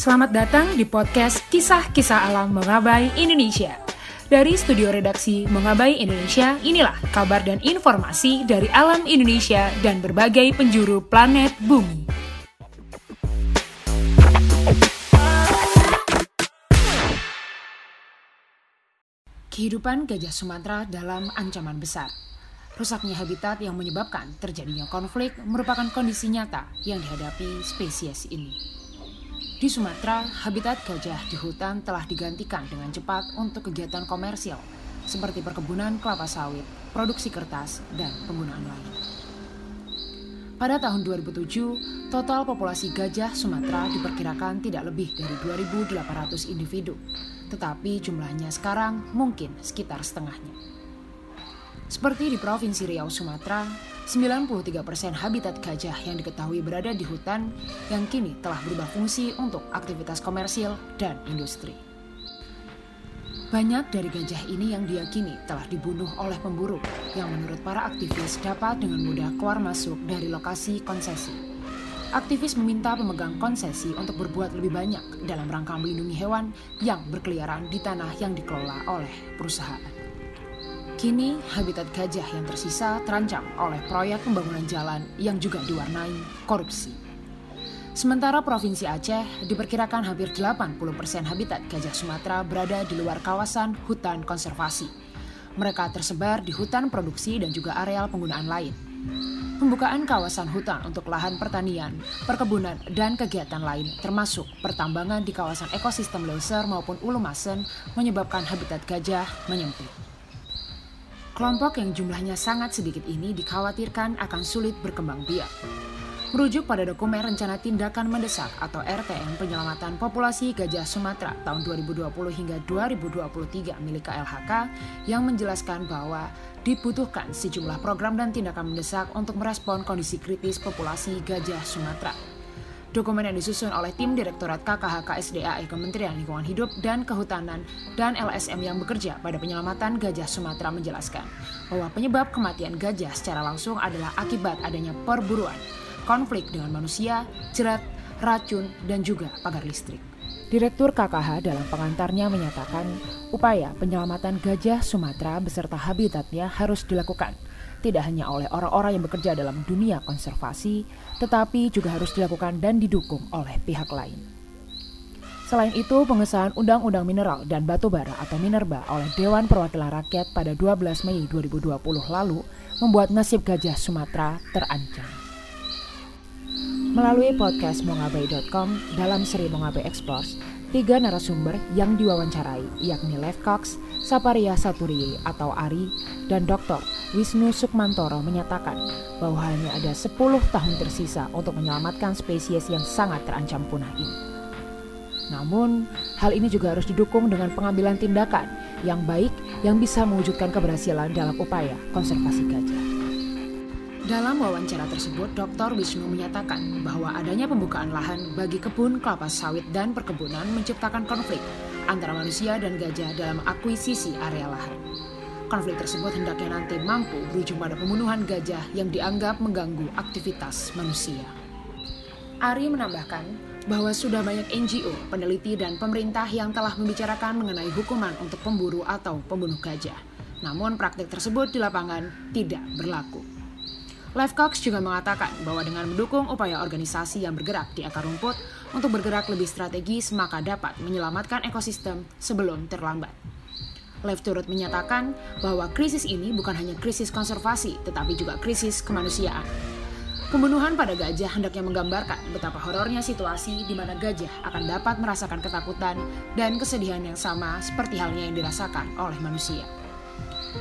Selamat datang di podcast Kisah-Kisah Alam Mengabai Indonesia. Dari studio redaksi Mengabai Indonesia, inilah kabar dan informasi dari alam Indonesia dan berbagai penjuru planet bumi. Kehidupan gajah Sumatera dalam ancaman besar. Rusaknya habitat yang menyebabkan terjadinya konflik merupakan kondisi nyata yang dihadapi spesies ini. Di Sumatera, habitat gajah di hutan telah digantikan dengan cepat untuk kegiatan komersial seperti perkebunan kelapa sawit, produksi kertas, dan penggunaan lain. Pada tahun 2007, total populasi gajah Sumatera diperkirakan tidak lebih dari 2.800 individu, tetapi jumlahnya sekarang mungkin sekitar setengahnya. Seperti di Provinsi Riau, Sumatera, 93% habitat gajah yang diketahui berada di hutan yang kini telah berubah fungsi untuk aktivitas komersil dan industri. Banyak dari gajah ini yang diyakini telah dibunuh oleh pemburu yang menurut para aktivis dapat dengan mudah keluar masuk dari lokasi konsesi. Aktivis meminta pemegang konsesi untuk berbuat lebih banyak dalam rangka melindungi hewan yang berkeliaran di tanah yang dikelola oleh perusahaan. Kini, habitat gajah yang tersisa terancam oleh proyek pembangunan jalan yang juga diwarnai korupsi. Sementara Provinsi Aceh diperkirakan hampir 80% habitat gajah Sumatera berada di luar kawasan hutan konservasi. Mereka tersebar di hutan produksi dan juga areal penggunaan lain. Pembukaan kawasan hutan untuk lahan pertanian, perkebunan, dan kegiatan lain termasuk pertambangan di kawasan ekosistem Leuser maupun Ulumasen menyebabkan habitat gajah menyempit. Kelompok yang jumlahnya sangat sedikit ini dikhawatirkan akan sulit berkembang biak. Merujuk pada dokumen Rencana Tindakan Mendesak atau RTM Penyelamatan Populasi Gajah Sumatera tahun 2020 hingga 2023 milik KLHK yang menjelaskan bahwa dibutuhkan sejumlah program dan tindakan mendesak untuk merespon kondisi kritis populasi gajah Sumatera. Dokumen yang disusun oleh tim Direktorat KKHK SDAE Kementerian Lingkungan Hidup dan Kehutanan dan LSM yang bekerja pada penyelamatan gajah Sumatera menjelaskan bahwa penyebab kematian gajah secara langsung adalah akibat adanya perburuan, konflik dengan manusia, jerat, racun, dan juga pagar listrik. Direktur KKH dalam pengantarnya menyatakan upaya penyelamatan gajah Sumatera beserta habitatnya harus dilakukan – tidak hanya oleh orang-orang yang bekerja dalam dunia konservasi, tetapi juga harus dilakukan dan didukung oleh pihak lain. Selain itu, pengesahan Undang-Undang Mineral dan Batu Bara atau Minerba oleh Dewan Perwakilan Rakyat pada 12 Mei 2020 lalu membuat nasib gajah Sumatera terancam. Melalui podcast mongabai.com dalam seri Mongabai Explores, tiga narasumber yang diwawancarai yakni Lev Cox, Saparia Saturiye atau Ari, dan Dr. Wisnu Sukmantoro menyatakan bahwa hanya ada 10 tahun tersisa untuk menyelamatkan spesies yang sangat terancam punah ini. Namun, hal ini juga harus didukung dengan pengambilan tindakan yang baik yang bisa mewujudkan keberhasilan dalam upaya konservasi gajah. Dalam wawancara tersebut, Dr. Wisnu menyatakan bahwa adanya pembukaan lahan bagi kebun kelapa sawit dan perkebunan menciptakan konflik antara manusia dan gajah dalam akuisisi area lahan. Konflik tersebut hendaknya nanti mampu berujung pada pembunuhan gajah yang dianggap mengganggu aktivitas manusia. Ari menambahkan bahwa sudah banyak NGO, peneliti, dan pemerintah yang telah membicarakan mengenai hukuman untuk pemburu atau pembunuh gajah. Namun praktik tersebut di lapangan tidak berlaku. Lev Cox juga mengatakan bahwa dengan mendukung upaya organisasi yang bergerak di akar rumput untuk bergerak lebih strategis maka dapat menyelamatkan ekosistem sebelum terlambat. Lev turut menyatakan bahwa krisis ini bukan hanya krisis konservasi, tetapi juga krisis kemanusiaan. Pembunuhan pada gajah hendaknya menggambarkan betapa horornya situasi di mana gajah akan dapat merasakan ketakutan dan kesedihan yang sama seperti halnya yang dirasakan oleh manusia.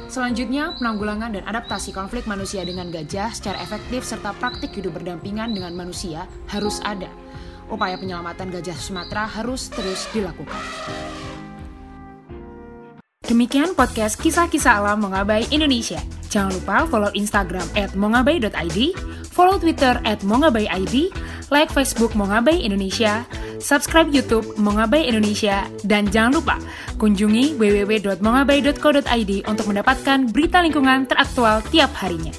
Selanjutnya, penanggulangan dan adaptasi konflik manusia dengan gajah secara efektif serta praktik hidup berdampingan dengan manusia harus ada. Upaya penyelamatan gajah Sumatera harus terus dilakukan. Demikian podcast kisah-kisah alam Mongabai Indonesia. Jangan lupa follow Instagram at mongabai.id, follow Twitter at mongabai.id, like Facebook Mongabai Indonesia, subscribe YouTube Mongabai Indonesia, dan jangan lupa kunjungi www.mongabai.co.id untuk mendapatkan berita lingkungan teraktual tiap harinya.